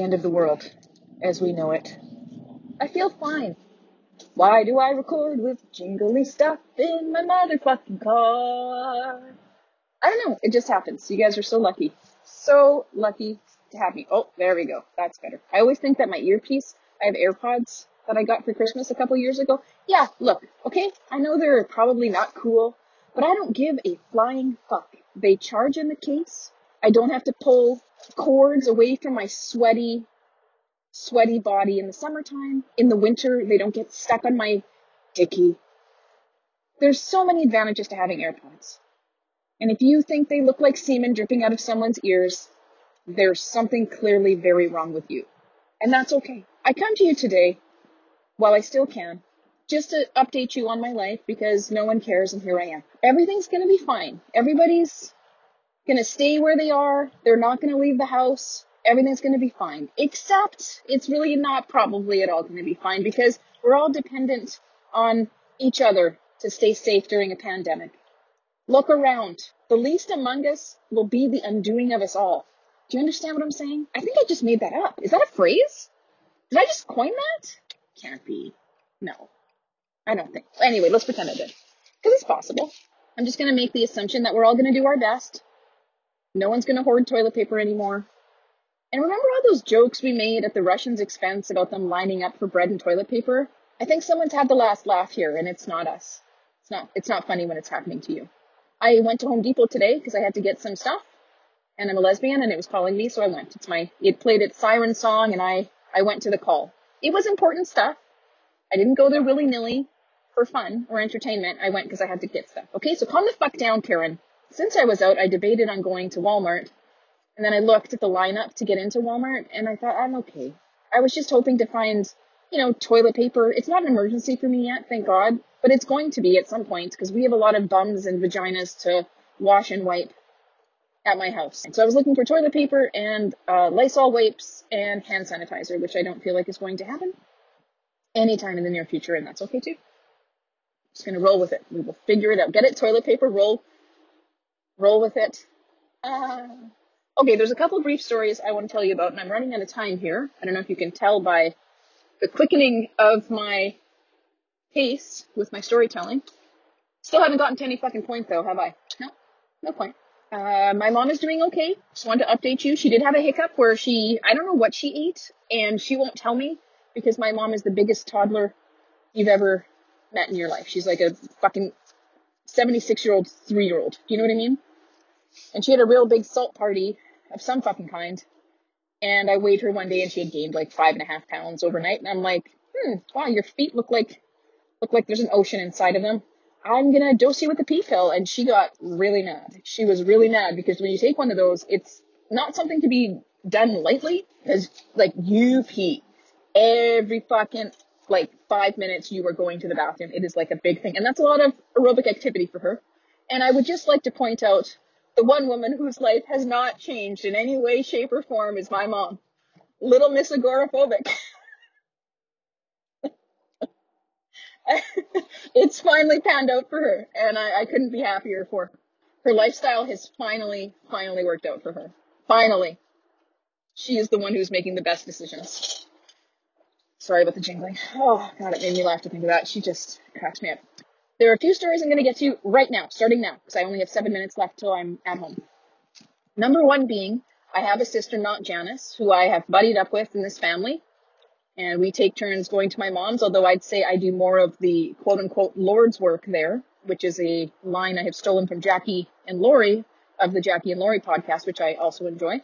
End of the world as we know it. I feel fine. Why do I record with jingly stuff in my motherfucking car? I don't know. It just happens. You guys are so lucky. So lucky to have me. Oh, there we go. That's better. I always think that my earpiece, I have AirPods that I got for Christmas a couple years ago. Yeah, look, okay, I know they're probably not cool, but I don't give a flying fuck. They charge in the case. I don't have to pull cords away from my sweaty, sweaty body in the summertime. In the winter, they don't get stuck on my dicky. There's so many advantages to having AirPods. And if you think they look like semen dripping out of someone's ears, there's something clearly very wrong with you. And that's okay. I come to you today, while I still can, just to update you on my life because no one cares and here I am. Everything's gonna be fine. Everybody's gonna stay where they are. They're not gonna leave the house. Everything's gonna be fine. Except it's really not probably at all gonna be fine because we're all dependent on each other to stay safe during a pandemic. Look around. The least among us will be the undoing of us all. Do you understand what I'm saying? I think I just made that up. Is that a phrase? Did I just coin that? Can't be. No. I don't think. Anyway, let's pretend I did. Because it's possible. I'm just going to make the assumption that we're all going to do our best. No one's going to hoard toilet paper anymore. And remember all those jokes we made at the Russians' expense about them lining up for bread and toilet paper? I think someone's had the last laugh here, and it's not us. It's not. It's not funny when it's happening to you. I went to Home Depot today because I had to get some stuff, and I'm a lesbian and it was calling me, so I went. It's my, it played its siren song and I, I went to the call. It was important stuff. I didn't go there willy nilly for fun or entertainment. I went because I had to get stuff. Okay, so calm the fuck down, Karen. Since I was out, I debated on going to Walmart and then I looked at the lineup to get into Walmart and I thought, I'm okay. I was just hoping to find, you know, toilet paper. It's not an emergency for me yet, thank God, but it's going to be at some point because we have a lot of bums and vaginas to wash and wipe at my house. So I was looking for toilet paper and uh, Lysol wipes and hand sanitizer, which I don't feel like is going to happen anytime in the near future, and that's okay too. Just gonna roll with it. We will figure it out. Get it, toilet paper, roll, roll with it. Uh, okay, there's a couple brief stories I want to tell you about, and I'm running out of time here. I don't know if you can tell by the quickening of my pace with my storytelling. Still haven't gotten to any fucking point though, have I? No, no point. Uh, my mom is doing okay. Just wanted to update you. She did have a hiccup where she, I don't know what she ate, and she won't tell me because my mom is the biggest toddler you've ever met in your life. She's like a fucking 76 year old, three year old. Do you know what I mean? And she had a real big salt party of some fucking kind. And I weighed her one day and she had gained like five and a half pounds overnight. And I'm like, hmm, wow, your feet look like, look like there's an ocean inside of them. I'm gonna dose you with the pee pill. And she got really mad. She was really mad because when you take one of those, it's not something to be done lightly because like you pee every fucking like five minutes you are going to the bathroom. It is like a big thing. And that's a lot of aerobic activity for her. And I would just like to point out the one woman whose life has not changed in any way, shape, or form is my mom. Little Miss Agoraphobic. it's finally panned out for her, and I, I couldn't be happier for her. Her lifestyle has finally, finally worked out for her. Finally. She is the one who's making the best decisions. Sorry about the jingling. Oh, God, it made me laugh to think of that. She just cracks me up. There are a few stories I'm going to get to right now, starting now, because I only have seven minutes left till I'm at home. Number one being, I have a sister, not Janice, who I have buddied up with in this family and we take turns going to my mom's, although I'd say I do more of the quote unquote Lord's work there, which is a line I have stolen from Jackie and Laurie of the Jackie and Laurie podcast, which I also enjoy.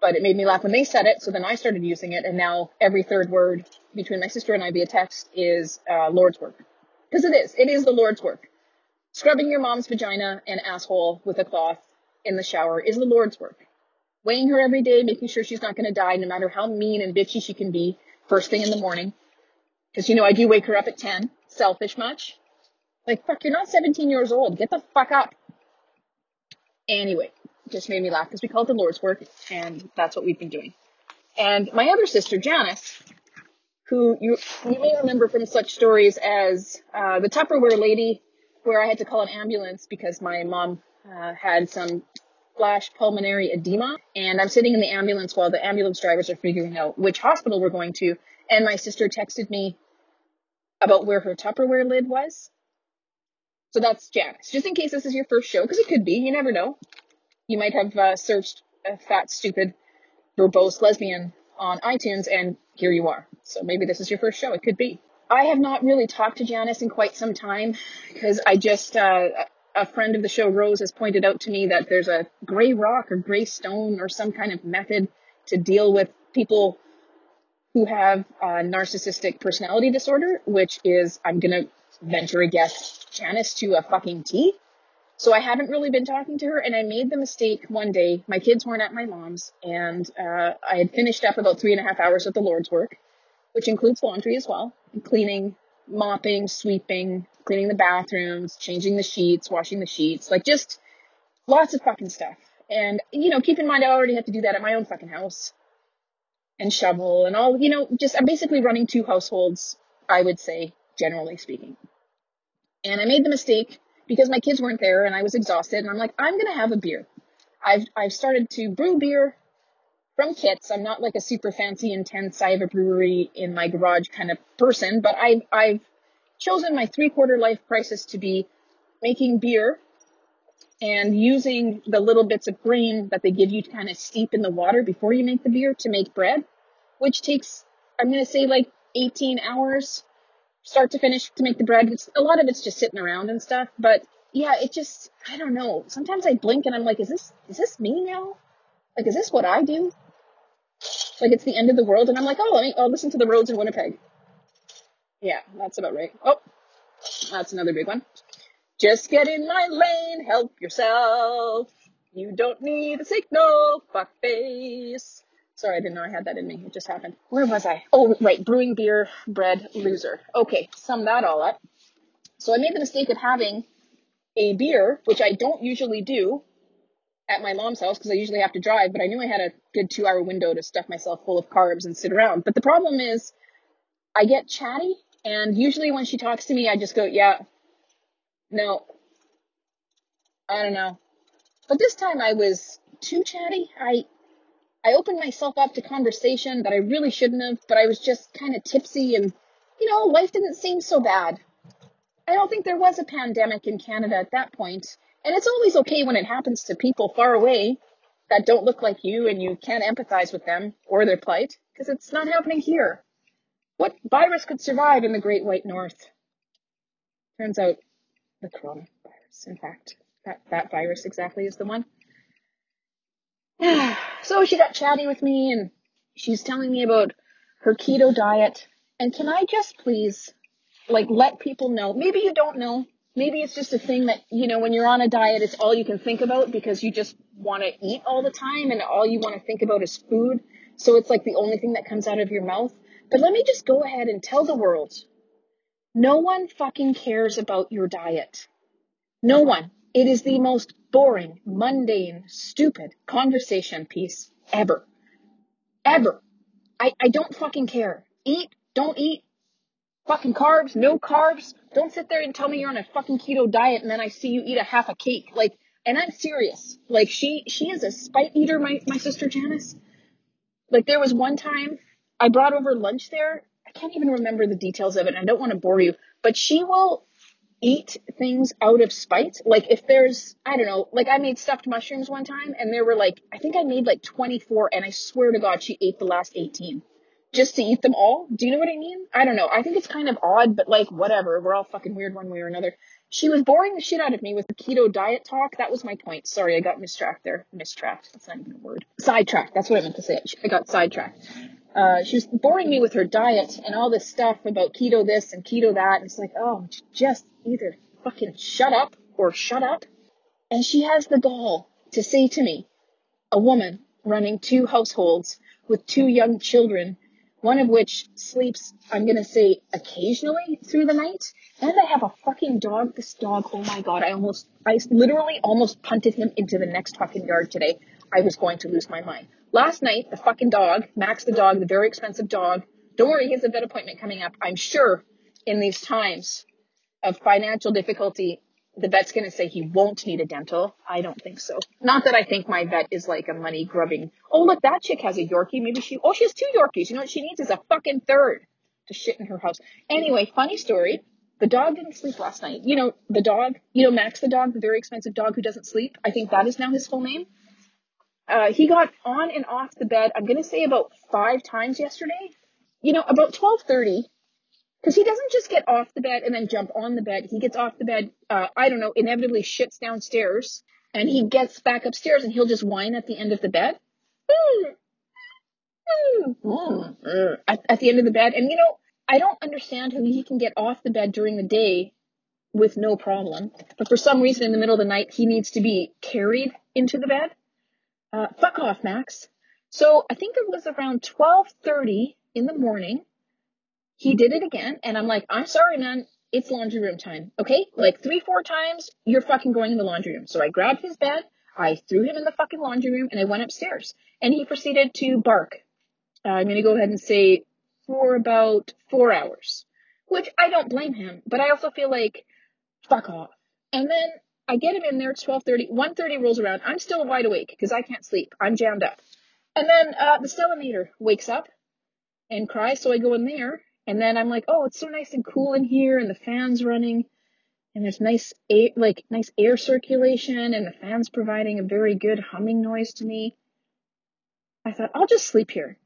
But it made me laugh when they said it, so then I started using it, and now every third word between my sister and I via text is uh, Lord's work. Because it is. It is the Lord's work. Scrubbing your mom's vagina and asshole with a cloth in the shower is the Lord's work. Weighing her every day, making sure she's not going to die, no matter how mean and bitchy she can be, first thing in the morning. Cause you know, I do wake her up at 10. Selfish much? Like, fuck, you're not 17 years old. Get the fuck up. Anyway, just made me laugh because we call it the Lord's work and that's what we've been doing. And my other sister, Janice, who you, you may remember from such stories as, uh, the Tupperware lady where I had to call an ambulance because my mom, uh, had some flash pulmonary edema. And I'm sitting in the ambulance while the ambulance drivers are figuring out which hospital we're going to. And my sister texted me about where her Tupperware lid was. So that's Janice. Just in case this is your first show, because it could be, you never know. You might have uh, searched a fat, stupid, verbose lesbian on iTunes, and here you are. So maybe this is your first show. It could be. I have not really talked to Janice in quite some time because I just, uh, a friend of the show, Rose, has pointed out to me that there's a gray rock or gray stone or some kind of method to deal with people who have narcissistic personality disorder, which is, I'm gonna venture a guess, Janice to a fucking T. So I haven't really been talking to her, and I made the mistake one day. My kids weren't at my mom's, and uh, I had finished up about three and a half hours of the Lord's work, which includes laundry as well, cleaning, mopping, sweeping, cleaning the bathrooms, changing the sheets, washing the sheets, like just lots of fucking stuff. And, you know, keep in mind I already have to do that at my own fucking house and shovel and all, you know, just I'm basically running two households, I would say, generally speaking. And I made the mistake because my kids weren't there and I was exhausted and I'm like, I'm going to have a beer. I've, I've started to brew beer from kits. I'm not like a super fancy, intense, I have a brewery in my garage kind of person, but I've, I've chosen my three quarter life crisis to be making beer and using the little bits of grain that they give you to kind of steep in the water before you make the beer to make bread, which takes, I'm going to say like 18 hours start to finish to make the bread. It's, a lot of it's just sitting around and stuff, but yeah, it just, I don't know. Sometimes I blink and I'm like, is this, is this me now? Like, is this what I do? Like it's the end of the world, and I'm like, oh, let me, I'll listen to the roads in Winnipeg. Yeah, that's about right. Oh, that's another big one. Just get in my lane, help yourself. You don't need a signal, fuck face. Sorry, I didn't know I had that in me. It just happened. Where was I? Oh, right. Brewing beer, bread, loser. Okay, sum that all up. So I made the mistake of having a beer, which I don't usually do, at my mom's house because I usually have to drive, but I knew I had a good two hour window to stuff myself full of carbs and sit around. But the problem is I get chatty and usually when she talks to me, I just go, yeah, no, I don't know. But this time I was too chatty. I, I opened myself up to conversation that I really shouldn't have, but I was just kind of tipsy and, you know, life didn't seem so bad. I don't think there was a pandemic in Canada at that point, and it's always okay when it happens to people far away that don't look like you and you can't empathize with them or their plight because it's not happening here. What virus could survive in the Great White North? Turns out the coronavirus, in fact, that, that virus exactly is the one. so she got chatty with me and she's telling me about her keto diet. And can I just please, like, let people know? Maybe you don't know maybe it's just a thing that, you know, when you're on a diet, it's all you can think about because you just want to eat all the time and all you want to think about is food. So it's like the only thing that comes out of your mouth. But let me just go ahead and tell the world no one fucking cares about your diet. No one. It is the most boring, mundane, stupid conversation piece ever. Ever. I, I don't fucking care. Eat, don't eat, fucking carbs, no carbs. Don't sit there and tell me you're on a fucking keto diet and then I see you eat a half a cake. Like, and I'm serious. Like she, she is a spite eater, my, my sister Janice. Like there was one time I brought over lunch there. I can't even remember the details of it. I don't want to bore you, but she will eat things out of spite. Like if there's, I don't know, like I made stuffed mushrooms one time and there were like, I think I made like 24 and I swear to God she ate the last 18 just to eat them all. Do you know what I mean? I don't know. I think it's kind of odd, but like whatever. We're all fucking weird one way or another. She was boring the shit out of me with the keto diet talk. That was my point. Sorry, I got mistracked there. Mistracked. That's not even a word. Sidetracked. That's what I meant to say. I got sidetracked. Uh, she was boring me with her diet and all this stuff about keto this and keto that. And it's like, oh, just either fucking shut up or shut up. And she has the gall to say to me, a woman running two households with two young children one of which sleeps, I'm gonna say, occasionally through the night. And I have a fucking dog. This dog, oh my god, I almost, I literally almost punted him into the next fucking yard today. I was going to lose my mind. Last night, the fucking dog, Max the dog, the very expensive dog, don't worry, he has a vet appointment coming up. I'm sure in these times of financial difficulty, the vet's going to say he won't need a dental. I don't think so. Not that I think my vet is like a money grubbing. Oh, look, that chick has a Yorkie. Maybe she, oh, she has two Yorkies. You know what she needs is a fucking third to shit in her house. Anyway, funny story. The dog didn't sleep last night. You know, the dog, you know, Max the dog, the very expensive dog who doesn't sleep. I think that is now his full name. Uh, he got on and off the bed, I'm going to say about five times yesterday. You know, about 1230, because he doesn't just get off the bed and then jump on the bed. He gets off the bed, uh, I don't know, inevitably shits downstairs, and he gets back upstairs and he'll just whine at the end of the bed. At, at the end of the bed. And you know, I don't understand how he can get off the bed during the day with no problem. But for some reason in the middle of the night, he needs to be carried into the bed. Uh, fuck off, Max. So I think it was around 1230 in the morning. He did it again. And I'm like, I'm sorry, man. It's laundry room time. Okay. Like three, four times, you're fucking going in the laundry room. So I grabbed his bed. I threw him in the fucking laundry room and I went upstairs and he proceeded to bark. Uh, I'm going to go ahead and say for about four hours, which I don't blame him, but I also feel like fuck off. And then I get him in there. It's 12:30. 1:30 rolls around. I'm still wide awake because I can't sleep. I'm jammed up. And then uh, the Stellanator wakes up and cries, so I go in there. And then I'm like, oh, it's so nice and cool in here, and the fan's running, and there's nice air, like nice air circulation, and the fan's providing a very good humming noise to me. I thought I'll just sleep here.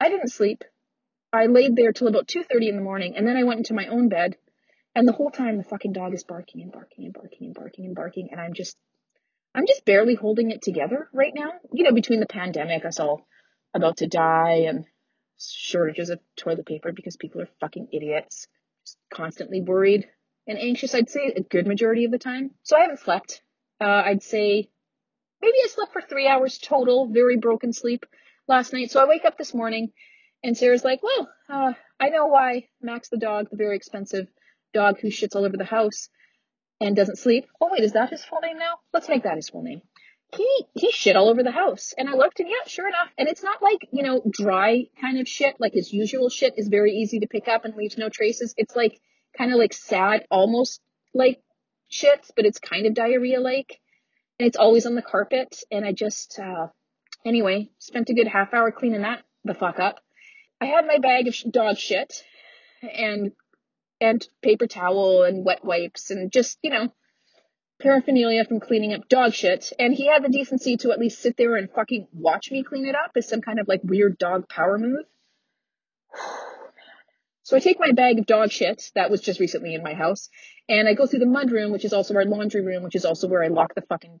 I didn't sleep. I laid there till about 2.30 in the morning, and then I went into my own bed, and the whole time the fucking dog is barking and barking and barking and barking and barking, and I'm just, I'm just barely holding it together right now. You know, between the pandemic, us all about to die, and shortages of toilet paper because people are fucking idiots, just constantly worried and anxious, I'd say a good majority of the time. So I haven't slept. Uh, I'd say maybe I slept for three hours total, very broken sleep last night. So I wake up this morning and Sarah's like, well, uh, I know why Max the dog, the very expensive dog who shits all over the house and doesn't sleep. Oh wait, is that his full name now? Let's make that his full name. He he shit all over the house. And I looked and yeah, sure enough. And it's not like, you know, dry kind of shit. Like his usual shit is very easy to pick up and leaves no traces. It's like kind of like sad, almost like shits, but it's kind of diarrhea like. And it's always on the carpet. And I just, uh, anyway, spent a good half hour cleaning that the fuck up. I had my bag of dog shit and and paper towel and wet wipes and just, you know, paraphernalia from cleaning up dog shit. And he had the decency to at least sit there and fucking watch me clean it up as some kind of like weird dog power move. So I take my bag of dog shit that was just recently in my house and I go through the mud room, which is also our laundry room, which is also where I lock the fucking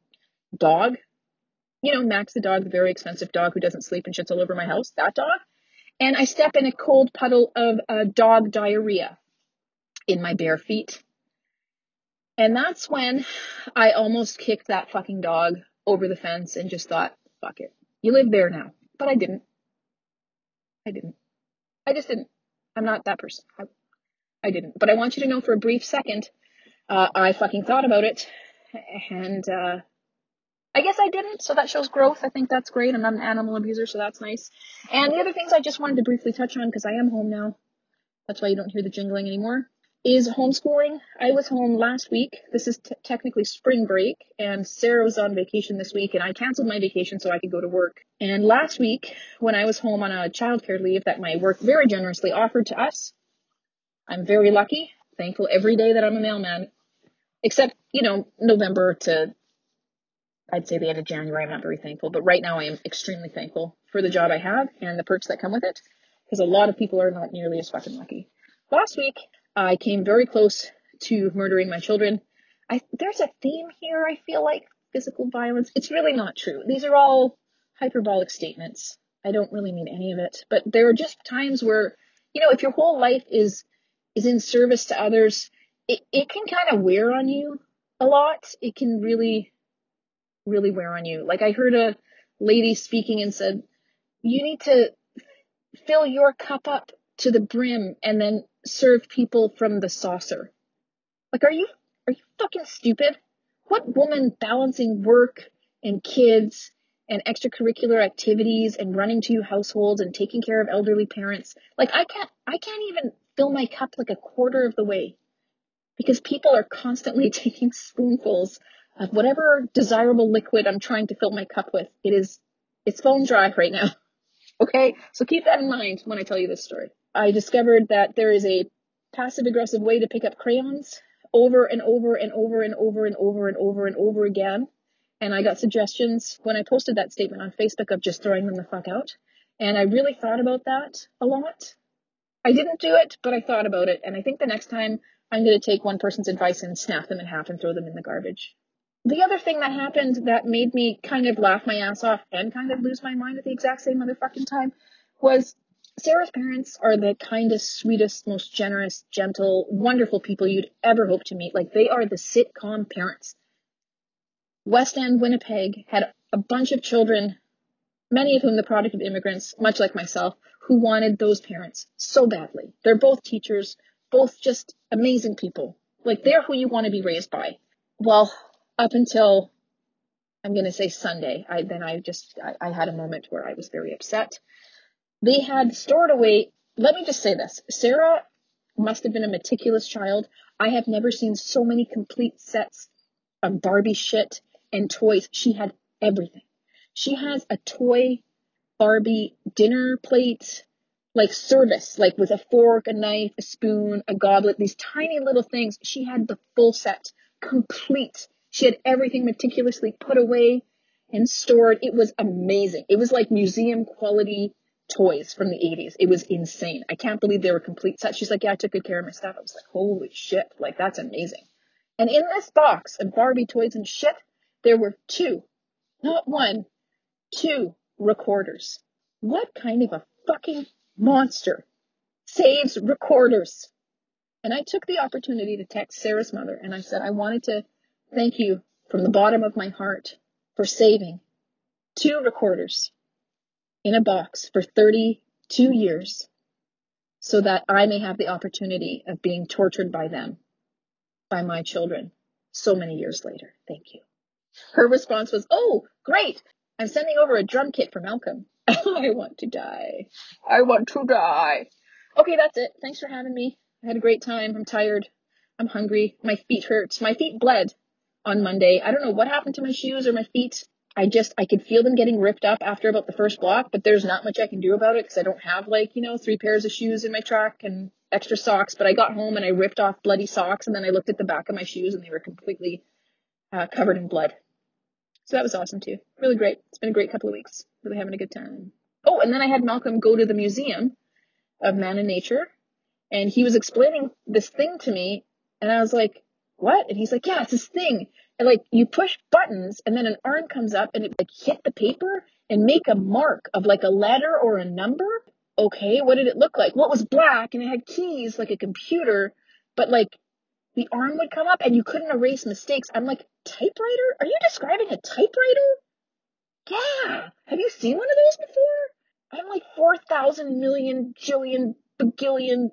dog. You know, Max the dog, the very expensive dog who doesn't sleep and shits all over my house, that dog and I step in a cold puddle of uh, dog diarrhea in my bare feet. And that's when I almost kicked that fucking dog over the fence and just thought, fuck it. You live there now. But I didn't. I didn't. I just didn't. I'm not that person. I, I didn't. But I want you to know for a brief second, uh, I fucking thought about it. And, uh, I guess I didn't, so that shows growth. I think that's great. I'm not an animal abuser, so that's nice. And the other things I just wanted to briefly touch on because I am home now. That's why you don't hear the jingling anymore. Is homeschooling. I was home last week. This is t- technically spring break, and Sarah was on vacation this week, and I canceled my vacation so I could go to work. And last week, when I was home on a childcare leave that my work very generously offered to us, I'm very lucky, thankful every day that I'm a mailman, except, you know, November to I'd say the end of January, I'm not very thankful, but right now I am extremely thankful for the job I have and the perks that come with it because a lot of people are not nearly as fucking lucky. Last week, I came very close to murdering my children. I, there's a theme here, I feel like physical violence. It's really not true. These are all hyperbolic statements. I don't really mean any of it, but there are just times where, you know, if your whole life is, is in service to others, it, it can kind of wear on you a lot. It can really really wear on you. Like I heard a lady speaking and said, you need to fill your cup up to the brim and then serve people from the saucer. Like, are you, are you fucking stupid? What woman balancing work and kids and extracurricular activities and running two households and taking care of elderly parents? Like, I can't, I can't even fill my cup like a quarter of the way. because people are constantly taking spoonfuls of whatever desirable liquid I'm trying to fill my cup with. It is, it's bone dry right now. Okay. So keep that in mind when I tell you this story. I discovered that there is a passive aggressive way to pick up crayons over and over and over and over and over and over and over again. And I got suggestions when I posted that statement on Facebook of just throwing them the fuck out. And I really thought about that a lot. I didn't do it, but I thought about it. And I think the next time I'm going to take one person's advice and snap them in half and throw them in the garbage the other thing that happened that made me kind of laugh my ass off and kind of lose my mind at the exact same motherfucking time was Sarah's parents are the kindest, sweetest, most generous, gentle, wonderful people you'd ever hope to meet. Like they are the sitcom parents. West End, Winnipeg had a bunch of children, many of whom the product of immigrants, much like myself, who wanted those parents so badly. They're both teachers, both just amazing people. Like they're who you want to be raised by. Well, up until I'm going to say Sunday. I then I just I, I had a moment where I was very upset. They had stored away. Let me just say this: Sarah must have been a meticulous child. I have never seen so many complete sets of Barbie shit and toys. She had everything. She has a toy Barbie dinner plate, like service, like with a fork, a knife, a spoon, a goblet, these tiny little things. She had the full set, complete she had everything meticulously put away and stored. It was amazing. It was like museum quality toys from the 80s. It was insane. I can't believe they were complete sets. She's like, yeah, I took good care of my stuff. I was like, holy shit. Like, that's amazing. And in this box of Barbie toys and shit, there were two, not one, two recorders. What kind of a fucking monster saves recorders? And I took the opportunity to text Sarah's mother and I said, I wanted to Thank you from the bottom of my heart for saving two recorders in a box for 32 years so that I may have the opportunity of being tortured by them, by my children, so many years later. Thank you. Her response was, Oh, great. I'm sending over a drum kit for Malcolm. I want to die. I want to die. Okay, that's it. Thanks for having me. I had a great time. I'm tired. I'm hungry. My feet hurt. My feet bled on Monday. I don't know what happened to my shoes or my feet. I just, I could feel them getting ripped up after about the first block, but there's not much I can do about it because I don't have like, you know, three pairs of shoes in my truck and extra socks. But I got home and I ripped off bloody socks and then I looked at the back of my shoes and they were completely uh, covered in blood. So that was awesome too. Really great. It's been a great couple of weeks. Really having a good time. Oh, and then I had Malcolm go to the Museum of Man and Nature and he was explaining this thing to me and I was like, what? And he's like, yeah, it's this thing. And like you push buttons and then an arm comes up and it like hit the paper and make a mark of like a letter or a number. Okay, what did it look like? Well, was black and it had keys like a computer, but like the arm would come up and you couldn't erase mistakes. I'm like, typewriter? Are you describing a typewriter? Yeah. Have you seen one of those before? I'm like 4,000 million, jillion, bagillion,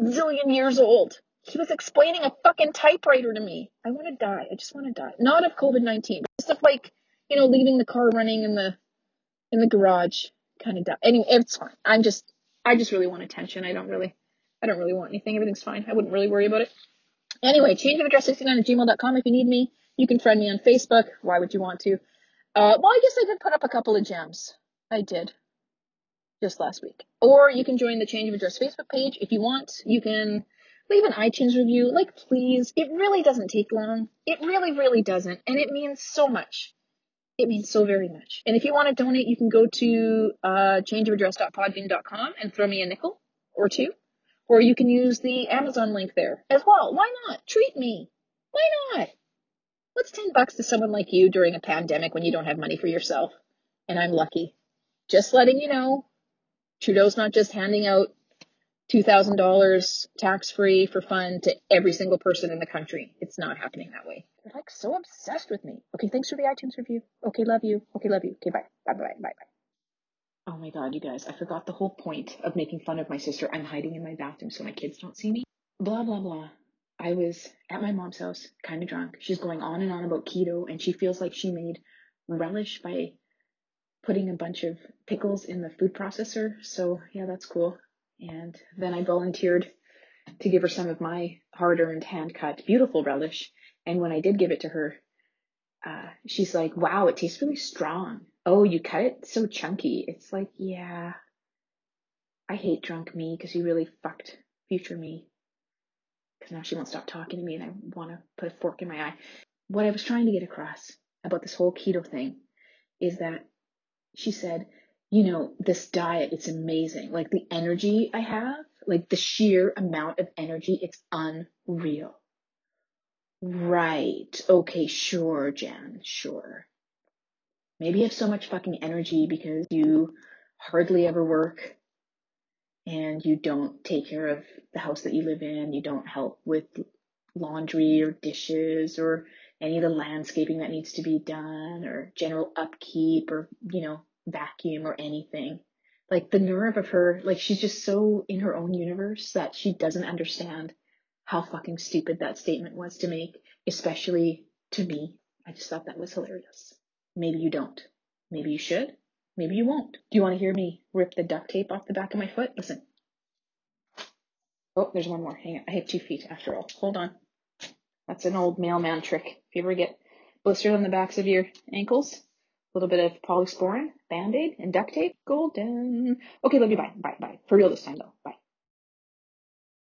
zillion years old. He was explaining a fucking typewriter to me. I want to die. I just want to die. Not of COVID nineteen, but just of like, you know, leaving the car running in the in the garage kind of die. Anyway, it's fine. I'm just I just really want attention. I don't really I don't really want anything. Everything's fine. I wouldn't really worry about it. Anyway, change of address 69 at gmail.com if you need me. You can friend me on Facebook. Why would you want to? Uh, well, I guess I did put up a couple of gems. I did. Just last week. Or you can join the change of address Facebook page if you want. You can leave an iTunes review. Like, please. It really doesn't take long. It really, really doesn't. And it means so much. It means so very much. And if you want to donate, you can go to uh, changeofaddress.podbean.com and throw me a nickel or two. Or you can use the Amazon link there as well. Why not? Treat me. Why not? What's 10 bucks to someone like you during a pandemic when you don't have money for yourself? And I'm lucky. Just letting you know, Trudeau's not just handing out $2,000 tax free for fun to every single person in the country. It's not happening that way. They're like so obsessed with me. Okay, thanks for the iTunes review. Okay, love you. Okay, love you. Okay, bye. Bye bye bye bye. Oh my god, you guys, I forgot the whole point of making fun of my sister. I'm hiding in my bathroom so my kids don't see me. Blah blah blah. I was at my mom's house, kind of drunk. She's going on and on about keto, and she feels like she made relish by putting a bunch of pickles in the food processor. So, yeah, that's cool. And then I volunteered to give her some of my hard earned hand cut beautiful relish. And when I did give it to her, uh, she's like, wow, it tastes really strong. Oh, you cut it so chunky. It's like, yeah, I hate drunk me because you really fucked future me. Because now she won't stop talking to me and I want to put a fork in my eye. What I was trying to get across about this whole keto thing is that she said, you know, this diet, it's amazing. Like the energy I have, like the sheer amount of energy, it's unreal. Right. Okay, sure, Jan, sure. Maybe you have so much fucking energy because you hardly ever work and you don't take care of the house that you live in, you don't help with laundry or dishes or any of the landscaping that needs to be done or general upkeep or, you know, vacuum or anything. Like the nerve of her, like she's just so in her own universe that she doesn't understand how fucking stupid that statement was to make, especially to me. I just thought that was hilarious. Maybe you don't. Maybe you should. Maybe you won't. Do you want to hear me rip the duct tape off the back of my foot? Listen. Oh, there's one more. Hang on. I have two feet after all. Hold on. That's an old mailman trick. If you ever get blisters on the backs of your ankles, little bit of polysporin, band-aid, and duct tape, golden. Okay, love you. Bye. Bye. Bye. For real this time though. Bye.